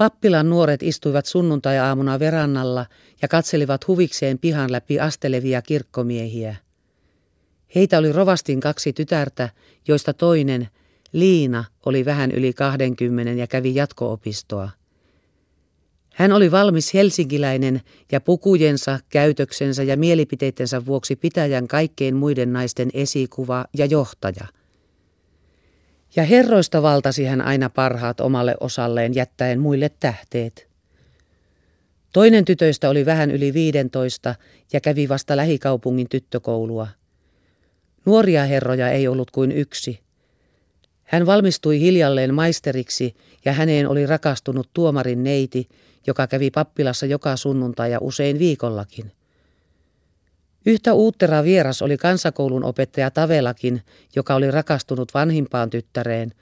Pappilan nuoret istuivat sunnuntai-aamuna verannalla ja katselivat huvikseen pihan läpi astelevia kirkkomiehiä. Heitä oli rovastin kaksi tytärtä, joista toinen, Liina, oli vähän yli kahdenkymmenen ja kävi jatkoopistoa. Hän oli valmis helsinkiläinen ja pukujensa, käytöksensä ja mielipiteittensä vuoksi pitäjän kaikkein muiden naisten esikuva ja johtaja. Ja herroista valtasi hän aina parhaat omalle osalleen jättäen muille tähteet. Toinen tytöistä oli vähän yli viidentoista ja kävi vasta lähikaupungin tyttökoulua. Nuoria herroja ei ollut kuin yksi. Hän valmistui hiljalleen maisteriksi ja häneen oli rakastunut tuomarin neiti, joka kävi pappilassa joka sunnuntai ja usein viikollakin. Yhtä uuttera vieras oli kansakoulun opettaja Tavelakin, joka oli rakastunut vanhimpaan tyttäreen,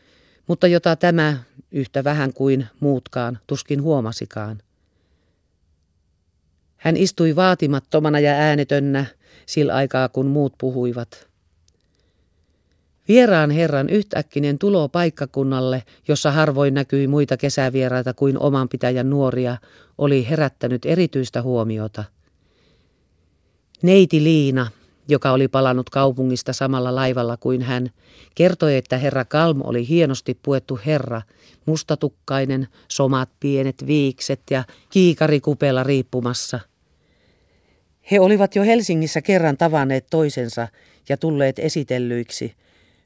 mutta jota tämä, yhtä vähän kuin muutkaan, tuskin huomasikaan. Hän istui vaatimattomana ja äänetönnä sillä aikaa, kun muut puhuivat. Vieraan herran yhtäkkinen tulo paikkakunnalle, jossa harvoin näkyi muita kesävieraita kuin oman pitäjän nuoria, oli herättänyt erityistä huomiota. Neiti Liina, joka oli palannut kaupungista samalla laivalla kuin hän, kertoi, että herra Kalm oli hienosti puettu herra, mustatukkainen, somat pienet viikset ja kiikarikupella riippumassa. He olivat jo Helsingissä kerran tavanneet toisensa ja tulleet esitellyiksi –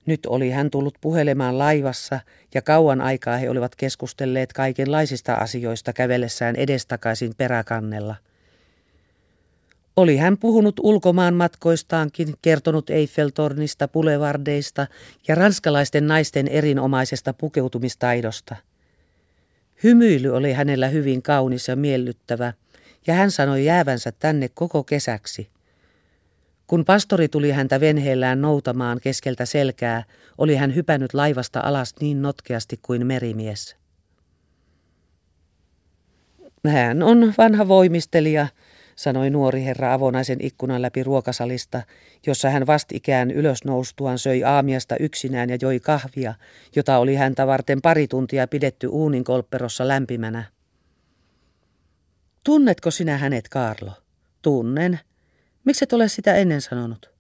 nyt oli hän tullut puhelemaan laivassa ja kauan aikaa he olivat keskustelleet kaikenlaisista asioista kävellessään edestakaisin peräkannella. Oli hän puhunut ulkomaan matkoistaankin, kertonut Eiffeltornista, pulevardeista ja ranskalaisten naisten erinomaisesta pukeutumistaidosta. Hymyily oli hänellä hyvin kaunis ja miellyttävä, ja hän sanoi jäävänsä tänne koko kesäksi. Kun pastori tuli häntä venheellään noutamaan keskeltä selkää, oli hän hypännyt laivasta alas niin notkeasti kuin merimies. Hän on vanha voimistelija, sanoi nuori herra avonaisen ikkunan läpi ruokasalista, jossa hän vastikään ylös noustuaan söi aamiasta yksinään ja joi kahvia, jota oli häntä varten pari tuntia pidetty uunin kolpperossa lämpimänä. Tunnetko sinä hänet, Karlo? Tunnen, Miksi et ole sitä ennen sanonut?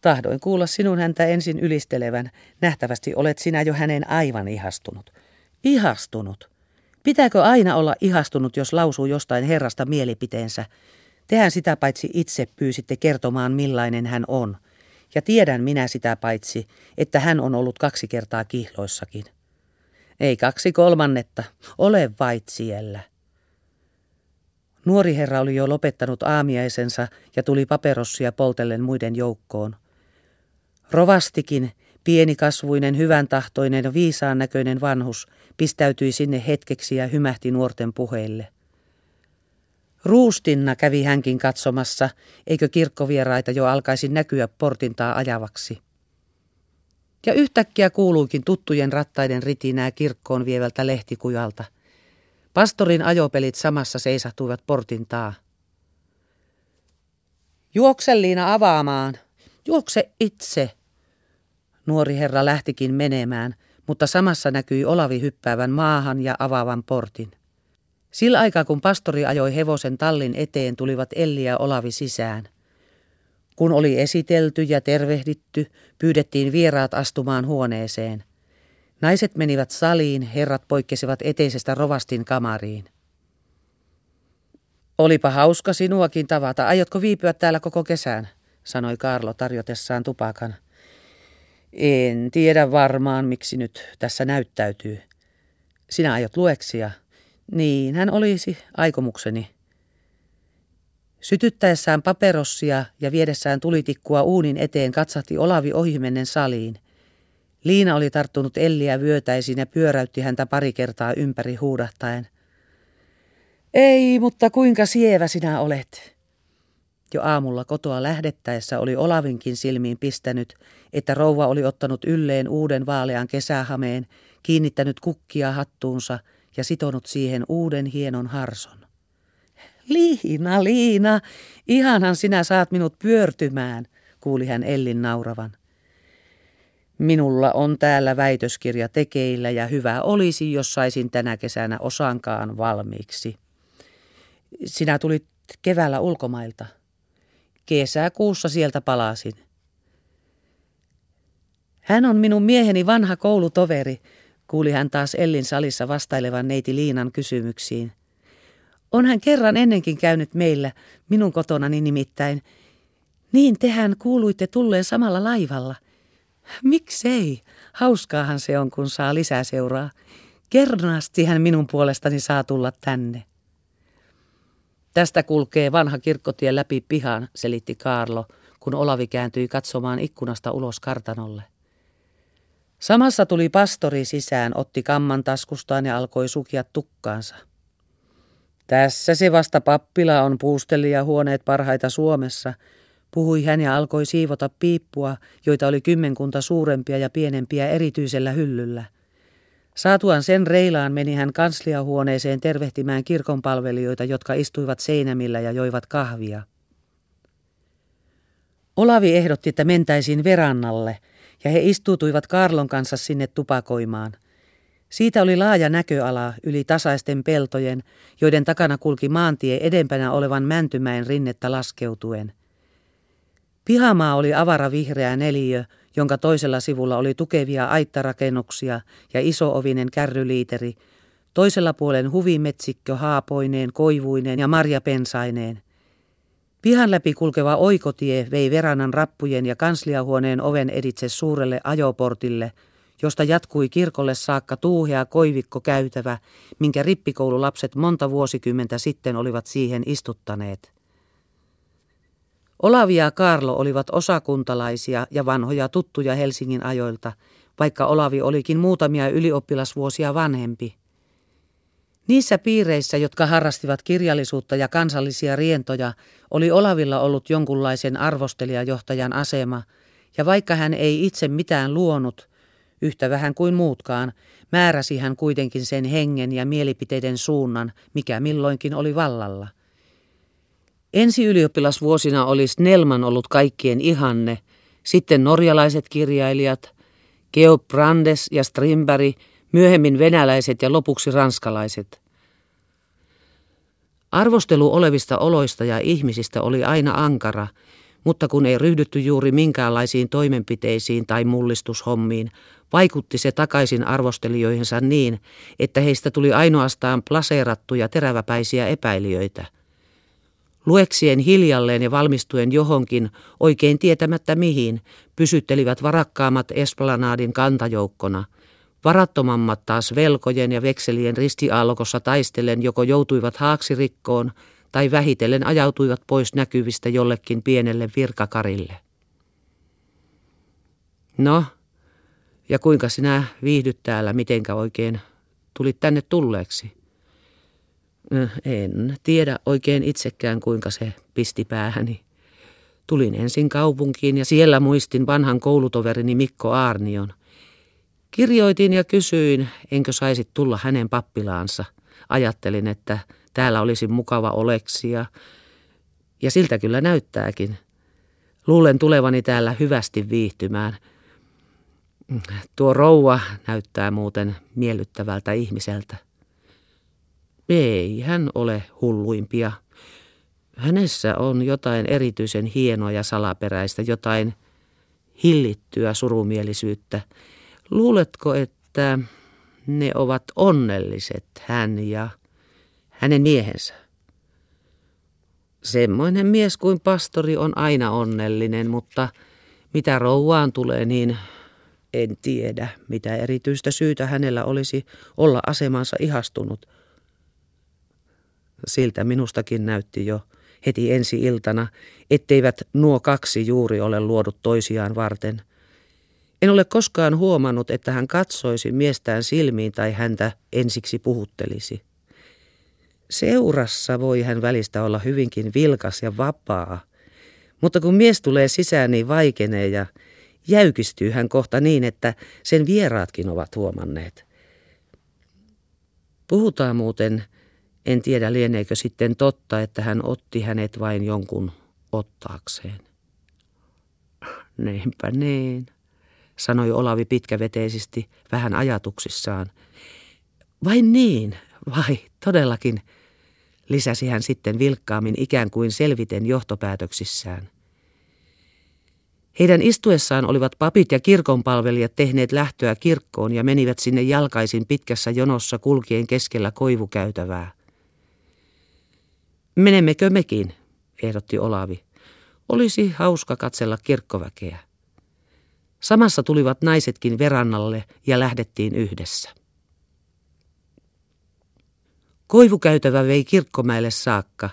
Tahdoin kuulla sinun häntä ensin ylistelevän. Nähtävästi olet sinä jo hänen aivan ihastunut. Ihastunut? Pitääkö aina olla ihastunut, jos lausuu jostain herrasta mielipiteensä? Tehän sitä paitsi itse pyysitte kertomaan, millainen hän on. Ja tiedän minä sitä paitsi, että hän on ollut kaksi kertaa kihloissakin. Ei kaksi kolmannetta, ole vait siellä. Nuori herra oli jo lopettanut aamiaisensa ja tuli paperossia poltellen muiden joukkoon. Rovastikin, pienikasvuinen, hyvän tahtoinen ja viisaan näköinen vanhus, pistäytyi sinne hetkeksi ja hymähti nuorten puheille. Ruustinna kävi hänkin katsomassa, eikö kirkkovieraita jo alkaisi näkyä portintaa ajavaksi. Ja yhtäkkiä kuuluikin tuttujen rattaiden ritinää kirkkoon vievältä lehtikujalta – Pastorin ajopelit samassa seisahtuivat portin taa. Juokse Liina avaamaan. Juokse itse. Nuori herra lähtikin menemään, mutta samassa näkyi Olavi hyppäävän maahan ja avaavan portin. Sillä aikaa kun pastori ajoi hevosen tallin eteen, tulivat Elli ja Olavi sisään. Kun oli esitelty ja tervehditty, pyydettiin vieraat astumaan huoneeseen – Naiset menivät saliin, herrat poikkesivat eteisestä rovastin kamariin. Olipa hauska sinuakin tavata. Aiotko viipyä täällä koko kesän? sanoi Karlo tarjotessaan tupakan. En tiedä varmaan, miksi nyt tässä näyttäytyy. Sinä aiot lueksia. Niin hän olisi aikomukseni. Sytyttäessään paperossia ja viedessään tulitikkua uunin eteen katsahti Olavi ohimennen saliin – Liina oli tarttunut Elliä vyötäisin ja pyöräytti häntä pari kertaa ympäri huudahtaen. Ei, mutta kuinka sievä sinä olet. Jo aamulla kotoa lähdettäessä oli Olavinkin silmiin pistänyt, että rouva oli ottanut ylleen uuden vaalean kesähameen, kiinnittänyt kukkia hattuunsa ja sitonut siihen uuden hienon harson. Liina, Liina, ihanhan sinä saat minut pyörtymään, kuuli hän Ellin nauravan. Minulla on täällä väitöskirja tekeillä ja hyvä olisi, jos saisin tänä kesänä osankaan valmiiksi. Sinä tulit keväällä ulkomailta. Kesäkuussa sieltä palasin. Hän on minun mieheni vanha koulutoveri, kuuli hän taas Ellin salissa vastailevan neiti Liinan kysymyksiin. On hän kerran ennenkin käynyt meillä, minun kotonani nimittäin. Niin tehän kuuluitte tulleen samalla laivalla. Miksei? Hauskaahan se on, kun saa lisää seuraa. Kernaasti hän minun puolestani saa tulla tänne. Tästä kulkee vanha kirkkotie läpi pihan, selitti Kaarlo, kun Olavi kääntyi katsomaan ikkunasta ulos kartanolle. Samassa tuli pastori sisään, otti kamman taskustaan ja alkoi sukia tukkaansa. Tässä se vasta pappila on puustelija huoneet parhaita Suomessa, puhui hän ja alkoi siivota piippua, joita oli kymmenkunta suurempia ja pienempiä erityisellä hyllyllä. Saatuan sen reilaan meni hän kansliahuoneeseen tervehtimään kirkonpalvelijoita, jotka istuivat seinämillä ja joivat kahvia. Olavi ehdotti, että mentäisiin verannalle, ja he istuutuivat Karlon kanssa sinne tupakoimaan. Siitä oli laaja näköala yli tasaisten peltojen, joiden takana kulki maantie edempänä olevan Mäntymäen rinnettä laskeutuen. Pihamaa oli avara vihreä neliö, jonka toisella sivulla oli tukevia aittarakennuksia ja isoovinen kärryliiteri, toisella puolen huvimetsikkö haapoineen, koivuineen ja marjapensaineen. Pihan läpi kulkeva oikotie vei Veranan rappujen ja kansliahuoneen oven editse suurelle ajoportille, josta jatkui kirkolle saakka tuuhea koivikko käytävä, minkä rippikoululapset monta vuosikymmentä sitten olivat siihen istuttaneet. Olavia ja Karlo olivat osakuntalaisia ja vanhoja tuttuja Helsingin ajoilta, vaikka Olavi olikin muutamia ylioppilasvuosia vanhempi. Niissä piireissä, jotka harrastivat kirjallisuutta ja kansallisia rientoja, oli Olavilla ollut jonkunlaisen arvostelijajohtajan asema, ja vaikka hän ei itse mitään luonut, yhtä vähän kuin muutkaan, määräsi hän kuitenkin sen hengen ja mielipiteiden suunnan, mikä milloinkin oli vallalla – Ensi ylioppilasvuosina oli Snellman ollut kaikkien ihanne, sitten norjalaiset kirjailijat, Georg Brandes ja Strindberg, myöhemmin venäläiset ja lopuksi ranskalaiset. Arvostelu olevista oloista ja ihmisistä oli aina ankara, mutta kun ei ryhdytty juuri minkäänlaisiin toimenpiteisiin tai mullistushommiin, vaikutti se takaisin arvostelijoihinsa niin, että heistä tuli ainoastaan plaseerattuja teräväpäisiä epäilijöitä – Lueksien hiljalleen ja valmistuen johonkin, oikein tietämättä mihin, pysyttelivät varakkaammat Esplanadin kantajoukkona. Varattomammat taas velkojen ja vekselien ristiaallokossa taistellen joko joutuivat haaksirikkoon tai vähitellen ajautuivat pois näkyvistä jollekin pienelle virkakarille. No, ja kuinka sinä viihdyt täällä, mitenkä oikein tulit tänne tulleeksi? En tiedä oikein itsekään, kuinka se pisti päähäni. Tulin ensin kaupunkiin ja siellä muistin vanhan koulutoverini Mikko Aarnion. Kirjoitin ja kysyin, enkö saisi tulla hänen pappilaansa. Ajattelin, että täällä olisi mukava oleksia. Ja siltä kyllä näyttääkin. Luulen tulevani täällä hyvästi viihtymään. Tuo rouva näyttää muuten miellyttävältä ihmiseltä. Ei hän ole hulluimpia. Hänessä on jotain erityisen hienoa ja salaperäistä, jotain hillittyä surumielisyyttä. Luuletko, että ne ovat onnelliset, hän ja hänen miehensä? Semmoinen mies kuin pastori on aina onnellinen, mutta mitä rouvaan tulee, niin en tiedä, mitä erityistä syytä hänellä olisi olla asemansa ihastunut – Siltä minustakin näytti jo heti ensi iltana, etteivät nuo kaksi juuri ole luodut toisiaan varten. En ole koskaan huomannut, että hän katsoisi miestään silmiin tai häntä ensiksi puhuttelisi. Seurassa voi hän välistä olla hyvinkin vilkas ja vapaa, mutta kun mies tulee sisään, niin vaikenee ja jäykistyy hän kohta niin, että sen vieraatkin ovat huomanneet. Puhutaan muuten en tiedä lieneekö sitten totta, että hän otti hänet vain jonkun ottaakseen. Neinpä niin, sanoi Olavi pitkäveteisesti, vähän ajatuksissaan. Vain niin, vai todellakin, lisäsi hän sitten vilkkaammin ikään kuin selviten johtopäätöksissään. Heidän istuessaan olivat papit ja kirkonpalvelijat tehneet lähtöä kirkkoon ja menivät sinne jalkaisin pitkässä jonossa kulkien keskellä koivukäytävää. Menemmekö mekin, ehdotti Olavi. Olisi hauska katsella kirkkoväkeä. Samassa tulivat naisetkin verannalle ja lähdettiin yhdessä. Koivukäytävä vei kirkkomäelle saakka.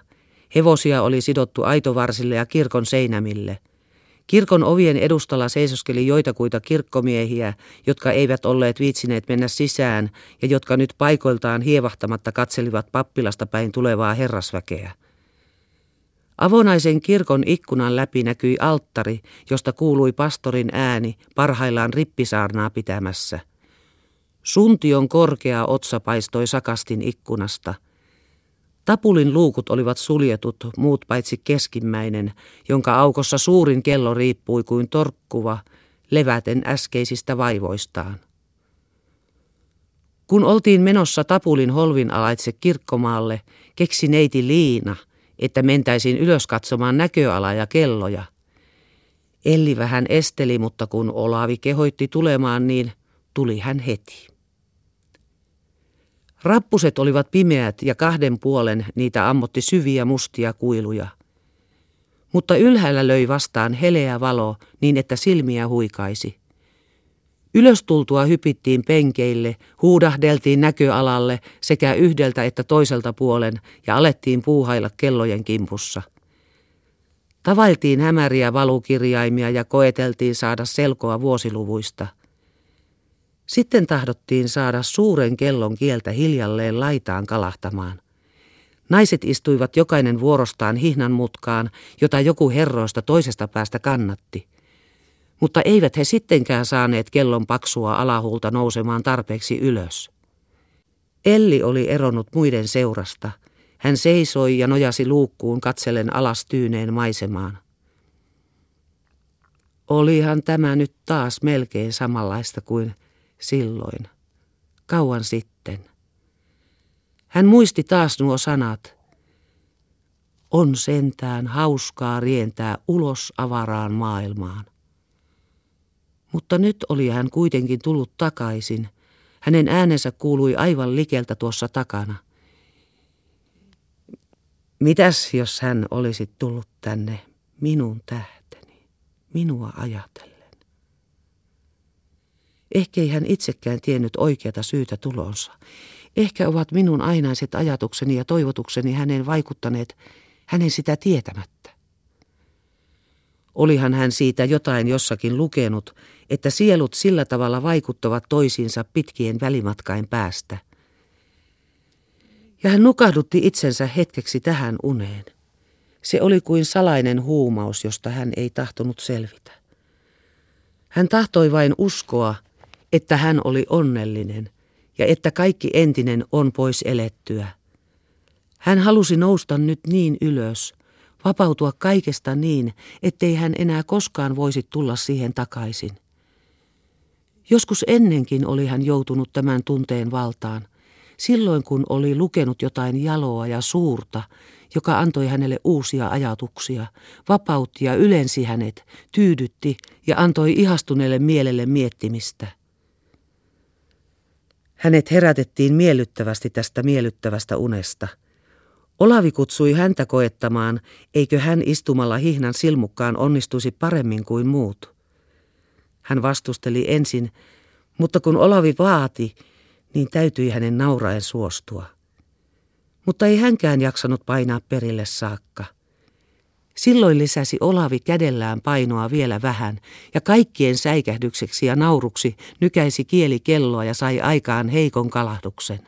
Hevosia oli sidottu aitovarsille ja kirkon seinämille – Kirkon ovien edustalla seisoskeli joitakuita kirkkomiehiä, jotka eivät olleet viitsineet mennä sisään ja jotka nyt paikoiltaan hievahtamatta katselivat pappilasta päin tulevaa herrasväkeä. Avonaisen kirkon ikkunan läpi näkyi alttari, josta kuului pastorin ääni parhaillaan rippisaarnaa pitämässä. Suntion korkea otsa paistoi sakastin ikkunasta – Tapulin luukut olivat suljetut, muut paitsi keskimmäinen, jonka aukossa suurin kello riippui kuin torkkuva, leväten äskeisistä vaivoistaan. Kun oltiin menossa Tapulin holvin alaitse kirkkomaalle, keksi neiti Liina, että mentäisiin ylös katsomaan näköalaa ja kelloja. Elli vähän esteli, mutta kun Olavi kehoitti tulemaan, niin tuli hän heti. Rappuset olivat pimeät ja kahden puolen niitä ammotti syviä mustia kuiluja. Mutta ylhäällä löi vastaan heleä valo niin, että silmiä huikaisi. Ylös tultua hypittiin penkeille, huudahdeltiin näköalalle sekä yhdeltä että toiselta puolen ja alettiin puuhailla kellojen kimpussa. Tavailtiin hämäriä valukirjaimia ja koeteltiin saada selkoa vuosiluvuista – sitten tahdottiin saada suuren kellon kieltä hiljalleen laitaan kalahtamaan. Naiset istuivat jokainen vuorostaan hihnan mutkaan, jota joku herroista toisesta päästä kannatti. Mutta eivät he sittenkään saaneet kellon paksua alahulta nousemaan tarpeeksi ylös. Elli oli eronnut muiden seurasta. Hän seisoi ja nojasi luukkuun katsellen alas tyyneen maisemaan. Olihan tämä nyt taas melkein samanlaista kuin silloin, kauan sitten. Hän muisti taas nuo sanat. On sentään hauskaa rientää ulos avaraan maailmaan. Mutta nyt oli hän kuitenkin tullut takaisin. Hänen äänensä kuului aivan likeltä tuossa takana. Mitäs, jos hän olisi tullut tänne minun tähteni, minua ajatellen? Ehkä ei hän itsekään tiennyt oikeata syytä tulonsa. Ehkä ovat minun ainaiset ajatukseni ja toivotukseni hänen vaikuttaneet hänen sitä tietämättä. Olihan hän siitä jotain jossakin lukenut, että sielut sillä tavalla vaikuttavat toisiinsa pitkien välimatkain päästä. Ja hän nukahdutti itsensä hetkeksi tähän uneen. Se oli kuin salainen huumaus, josta hän ei tahtonut selvitä. Hän tahtoi vain uskoa, että hän oli onnellinen ja että kaikki entinen on pois elettyä. Hän halusi nousta nyt niin ylös, vapautua kaikesta niin, ettei hän enää koskaan voisi tulla siihen takaisin. Joskus ennenkin oli hän joutunut tämän tunteen valtaan, silloin kun oli lukenut jotain jaloa ja suurta, joka antoi hänelle uusia ajatuksia, vapautti ja ylensi hänet, tyydytti ja antoi ihastuneelle mielelle miettimistä. Hänet herätettiin miellyttävästi tästä miellyttävästä unesta. Olavi kutsui häntä koettamaan, eikö hän istumalla hihnan silmukkaan onnistuisi paremmin kuin muut. Hän vastusteli ensin, mutta kun Olavi vaati, niin täytyi hänen nauraen suostua. Mutta ei hänkään jaksanut painaa perille saakka. Silloin lisäsi Olavi kädellään painoa vielä vähän, ja kaikkien säikähdykseksi ja nauruksi nykäisi kieli kelloa ja sai aikaan heikon kalahduksen.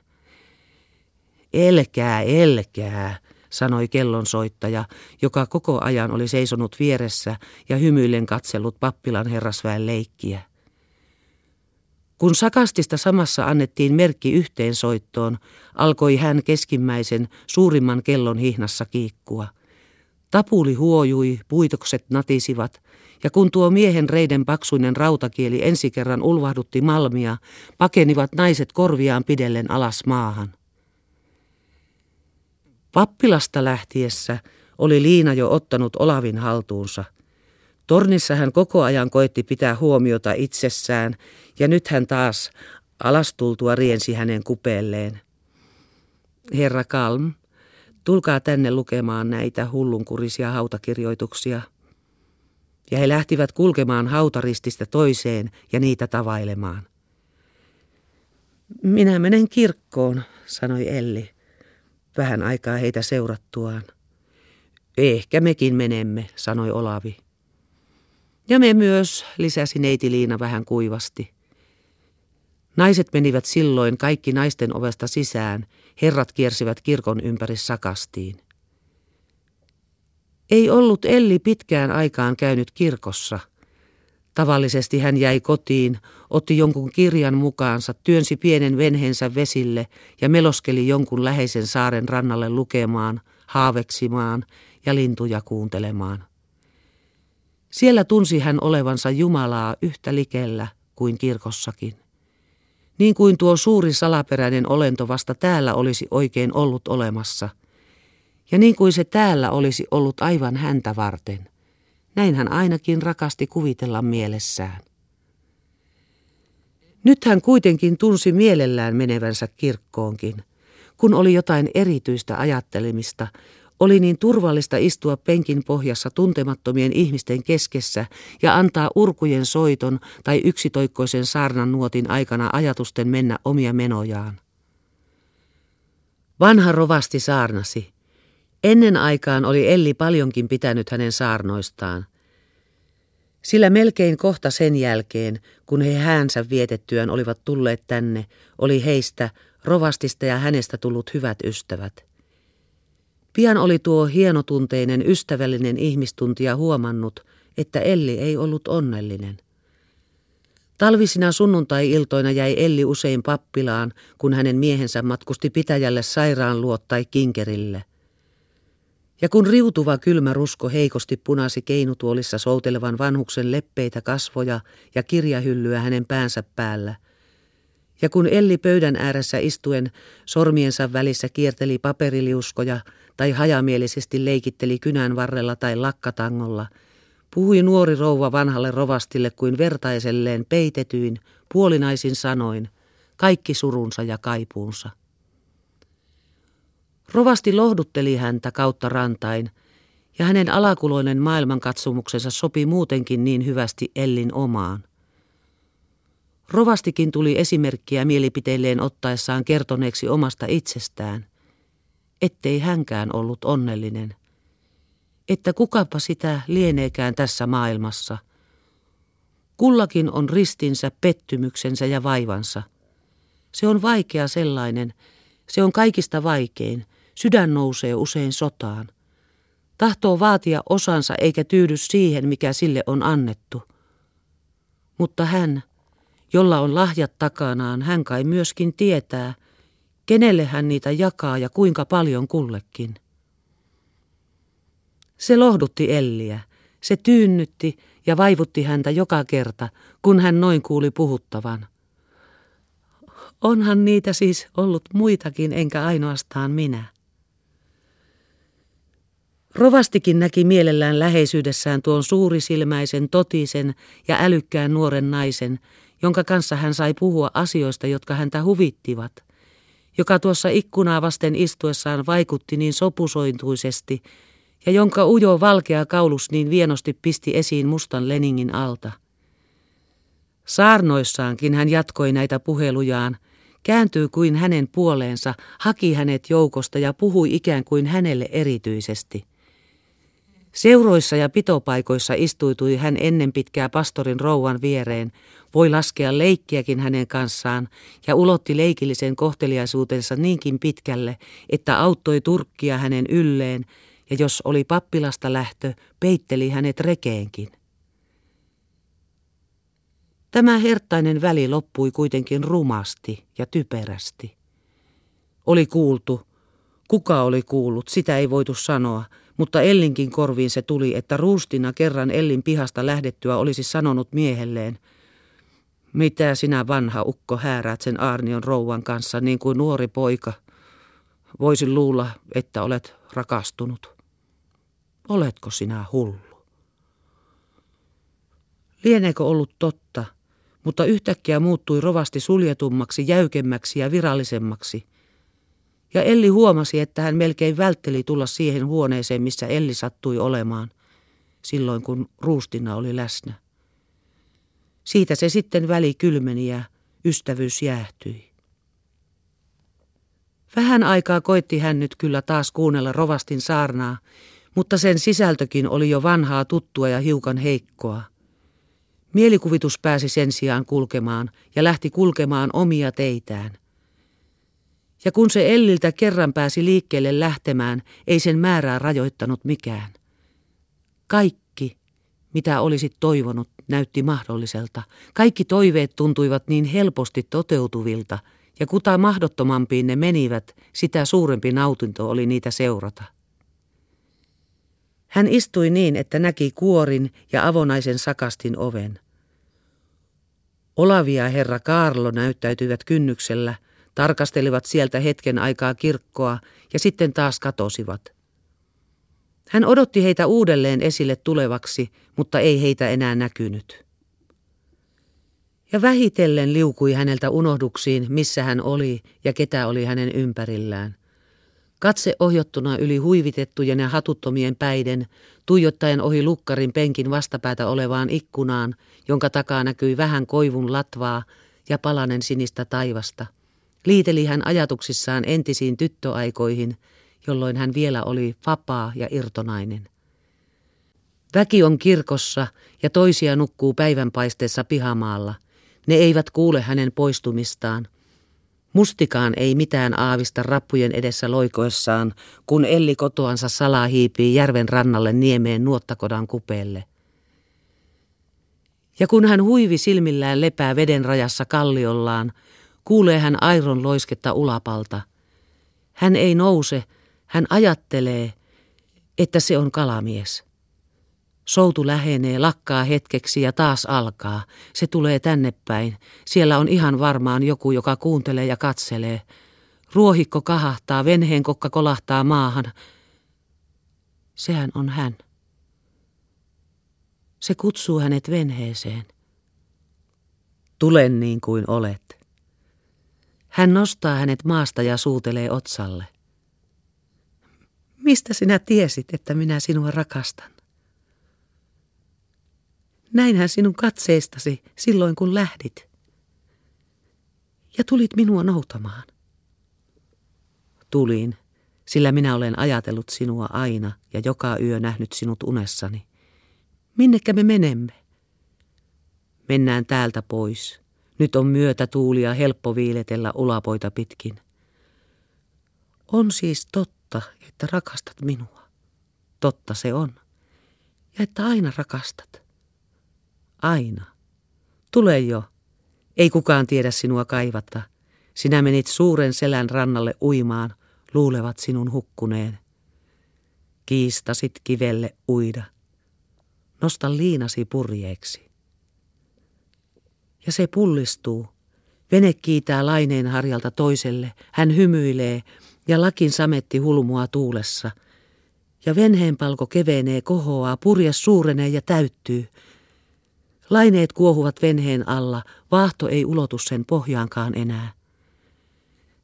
Elkää, elkää, sanoi kellonsoittaja, joka koko ajan oli seisonut vieressä ja hymyillen katsellut pappilan herrasväen leikkiä. Kun sakastista samassa annettiin merkki yhteensoittoon, alkoi hän keskimmäisen suurimman kellon hihnassa kiikkua – Tapuli huojui, puitokset natisivat, ja kun tuo miehen reiden paksuinen rautakieli ensi kerran ulvahdutti malmia, pakenivat naiset korviaan pidellen alas maahan. Pappilasta lähtiessä oli Liina jo ottanut Olavin haltuunsa. Tornissa hän koko ajan koetti pitää huomiota itsessään, ja nyt hän taas alastultua riensi hänen kupeelleen. Herra Kalm, tulkaa tänne lukemaan näitä hullunkurisia hautakirjoituksia. Ja he lähtivät kulkemaan hautarististä toiseen ja niitä tavailemaan. Minä menen kirkkoon, sanoi Elli, vähän aikaa heitä seurattuaan. Ehkä mekin menemme, sanoi Olavi. Ja me myös, lisäsi neiti Liina vähän kuivasti. Naiset menivät silloin kaikki naisten ovesta sisään, herrat kiersivät kirkon ympäri sakastiin. Ei ollut Elli pitkään aikaan käynyt kirkossa. Tavallisesti hän jäi kotiin, otti jonkun kirjan mukaansa, työnsi pienen venhensä vesille ja meloskeli jonkun läheisen saaren rannalle lukemaan, haaveksimaan ja lintuja kuuntelemaan. Siellä tunsi hän olevansa Jumalaa yhtä likellä kuin kirkossakin. Niin kuin tuo suuri salaperäinen olento vasta täällä olisi oikein ollut olemassa. Ja niin kuin se täällä olisi ollut aivan häntä varten. Näin hän ainakin rakasti kuvitella mielessään. Nyt hän kuitenkin tunsi mielellään menevänsä kirkkoonkin, kun oli jotain erityistä ajattelemista, oli niin turvallista istua penkin pohjassa tuntemattomien ihmisten keskessä ja antaa urkujen soiton tai yksitoikkoisen saarnan nuotin aikana ajatusten mennä omia menojaan. Vanha rovasti saarnasi. Ennen aikaan oli Elli paljonkin pitänyt hänen saarnoistaan. Sillä melkein kohta sen jälkeen, kun he häänsä vietettyään olivat tulleet tänne, oli heistä, rovastista ja hänestä tullut hyvät ystävät – Pian oli tuo hienotunteinen, ystävällinen ihmistuntija huomannut, että Elli ei ollut onnellinen. Talvisina sunnuntai-iltoina jäi Elli usein pappilaan, kun hänen miehensä matkusti pitäjälle sairaan tai kinkerille. Ja kun riutuva kylmä rusko heikosti punasi keinutuolissa soutelevan vanhuksen leppeitä kasvoja ja kirjahyllyä hänen päänsä päällä – ja kun Elli pöydän ääressä istuen sormiensa välissä kierteli paperiliuskoja tai hajamielisesti leikitteli kynän varrella tai lakkatangolla, puhui nuori rouva vanhalle rovastille kuin vertaiselleen peitetyin, puolinaisin sanoin, kaikki surunsa ja kaipuunsa. Rovasti lohdutteli häntä kautta rantain, ja hänen alakuloinen maailmankatsomuksensa sopi muutenkin niin hyvästi Ellin omaan. Rovastikin tuli esimerkkiä mielipiteilleen ottaessaan kertoneeksi omasta itsestään, ettei hänkään ollut onnellinen. Että kukapa sitä lieneekään tässä maailmassa. Kullakin on ristinsä, pettymyksensä ja vaivansa. Se on vaikea sellainen, se on kaikista vaikein, sydän nousee usein sotaan. Tahtoo vaatia osansa eikä tyydy siihen, mikä sille on annettu. Mutta hän, jolla on lahjat takanaan, hän kai myöskin tietää, kenelle hän niitä jakaa ja kuinka paljon kullekin. Se lohdutti Elliä, se tyynnytti ja vaivutti häntä joka kerta, kun hän noin kuuli puhuttavan. Onhan niitä siis ollut muitakin, enkä ainoastaan minä. Rovastikin näki mielellään läheisyydessään tuon suurisilmäisen, totisen ja älykkään nuoren naisen, jonka kanssa hän sai puhua asioista, jotka häntä huvittivat, joka tuossa ikkunaa vasten istuessaan vaikutti niin sopusointuisesti ja jonka ujo valkea kaulus niin vienosti pisti esiin mustan Leningin alta. Saarnoissaankin hän jatkoi näitä puhelujaan, kääntyi kuin hänen puoleensa, haki hänet joukosta ja puhui ikään kuin hänelle erityisesti. Seuroissa ja pitopaikoissa istuitui hän ennen pitkää pastorin rouvan viereen, voi laskea leikkiäkin hänen kanssaan ja ulotti leikillisen kohteliaisuutensa niinkin pitkälle, että auttoi turkkia hänen ylleen ja jos oli pappilasta lähtö, peitteli hänet rekeenkin. Tämä hertainen väli loppui kuitenkin rumasti ja typerästi. Oli kuultu, kuka oli kuullut, sitä ei voitu sanoa – mutta Ellinkin korviin se tuli, että Ruustina kerran Ellin pihasta lähdettyä olisi sanonut miehelleen, mitä sinä vanha ukko hääräät sen Aarnion rouvan kanssa niin kuin nuori poika. Voisin luulla, että olet rakastunut. Oletko sinä hullu? Lieneekö ollut totta, mutta yhtäkkiä muuttui rovasti suljetummaksi, jäykemmäksi ja virallisemmaksi. Ja Elli huomasi, että hän melkein vältteli tulla siihen huoneeseen, missä Elli sattui olemaan, silloin kun Ruustina oli läsnä. Siitä se sitten väli kylmeni ja ystävyys jäähtyi. Vähän aikaa koitti hän nyt kyllä taas kuunnella rovastin saarnaa, mutta sen sisältökin oli jo vanhaa tuttua ja hiukan heikkoa. Mielikuvitus pääsi sen sijaan kulkemaan ja lähti kulkemaan omia teitään. Ja kun se Elliltä kerran pääsi liikkeelle lähtemään, ei sen määrää rajoittanut mikään. Kaikki, mitä olisit toivonut, näytti mahdolliselta. Kaikki toiveet tuntuivat niin helposti toteutuvilta, ja kuta mahdottomampiin ne menivät, sitä suurempi nautinto oli niitä seurata. Hän istui niin, että näki kuorin ja avonaisen sakastin oven. Olavia herra Kaarlo näyttäytyivät kynnyksellä, tarkastelivat sieltä hetken aikaa kirkkoa ja sitten taas katosivat. Hän odotti heitä uudelleen esille tulevaksi, mutta ei heitä enää näkynyt. Ja vähitellen liukui häneltä unohduksiin, missä hän oli ja ketä oli hänen ympärillään. Katse ohjottuna yli huivitettujen ja hatuttomien päiden, tuijottaen ohi lukkarin penkin vastapäätä olevaan ikkunaan, jonka takaa näkyi vähän koivun latvaa ja palanen sinistä taivasta. Liiteli hän ajatuksissaan entisiin tyttöaikoihin, jolloin hän vielä oli vapaa ja irtonainen. Väki on kirkossa ja toisia nukkuu päivänpaisteessa pihamaalla. Ne eivät kuule hänen poistumistaan – Mustikaan ei mitään aavista rappujen edessä loikoissaan, kun Elli kotoansa salaa hiipii järven rannalle niemeen nuottakodan kupeelle. Ja kun hän huivi silmillään lepää veden rajassa kalliollaan, kuulee hän airon loisketta ulapalta. Hän ei nouse, hän ajattelee, että se on kalamies. Soutu lähenee, lakkaa hetkeksi ja taas alkaa. Se tulee tänne päin. Siellä on ihan varmaan joku, joka kuuntelee ja katselee. Ruohikko kahahtaa, venheen kokka kolahtaa maahan. Sehän on hän. Se kutsuu hänet venheeseen. Tulen niin kuin olet. Hän nostaa hänet maasta ja suutelee otsalle. Mistä sinä tiesit, että minä sinua rakastan? Näinhän sinun katseestasi silloin, kun lähdit. Ja tulit minua noutamaan. Tulin, sillä minä olen ajatellut sinua aina ja joka yö nähnyt sinut unessani. Minnekä me menemme? Mennään täältä pois. Nyt on myötä tuulia helppo viiletellä ulapoita pitkin. On siis totta, että rakastat minua. Totta se on. Ja että aina rakastat. Aina. Tule jo. Ei kukaan tiedä sinua kaivata. Sinä menit suuren selän rannalle uimaan, luulevat sinun hukkuneen. Kiistasit kivelle uida. Nosta liinasi purjeeksi. Ja se pullistuu. Vene kiitää laineen harjalta toiselle. Hän hymyilee ja lakin sametti hulmua tuulessa. Ja venheenpalko kevenee, kohoaa, purje suurenee ja täyttyy – Laineet kuohuvat venheen alla, vaahto ei ulotu sen pohjaankaan enää.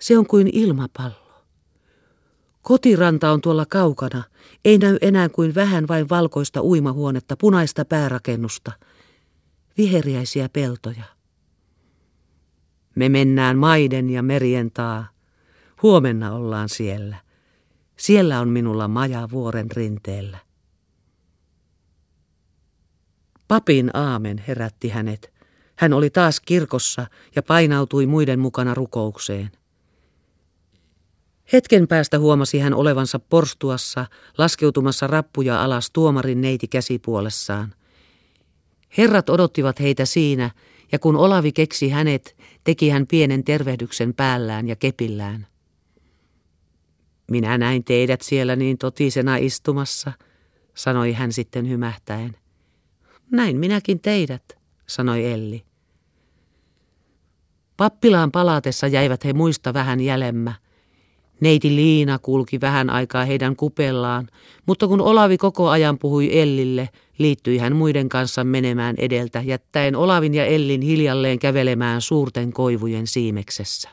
Se on kuin ilmapallo. Kotiranta on tuolla kaukana, ei näy enää kuin vähän vain valkoista uimahuonetta, punaista päärakennusta, viheriäisiä peltoja. Me mennään maiden ja merien taa. Huomenna ollaan siellä. Siellä on minulla maja vuoren rinteellä. Papin aamen herätti hänet. Hän oli taas kirkossa ja painautui muiden mukana rukoukseen. Hetken päästä huomasi hän olevansa porstuassa, laskeutumassa rappuja alas tuomarin neiti käsipuolessaan. Herrat odottivat heitä siinä, ja kun Olavi keksi hänet, teki hän pienen tervehdyksen päällään ja kepillään. Minä näin teidät siellä niin totisena istumassa, sanoi hän sitten hymähtäen. Näin minäkin teidät, sanoi Elli. Pappilaan palatessa jäivät he muista vähän jälemmä. Neiti Liina kulki vähän aikaa heidän kupellaan, mutta kun Olavi koko ajan puhui Ellille, liittyi hän muiden kanssa menemään edeltä, jättäen Olavin ja Ellin hiljalleen kävelemään suurten koivujen siimeksessä.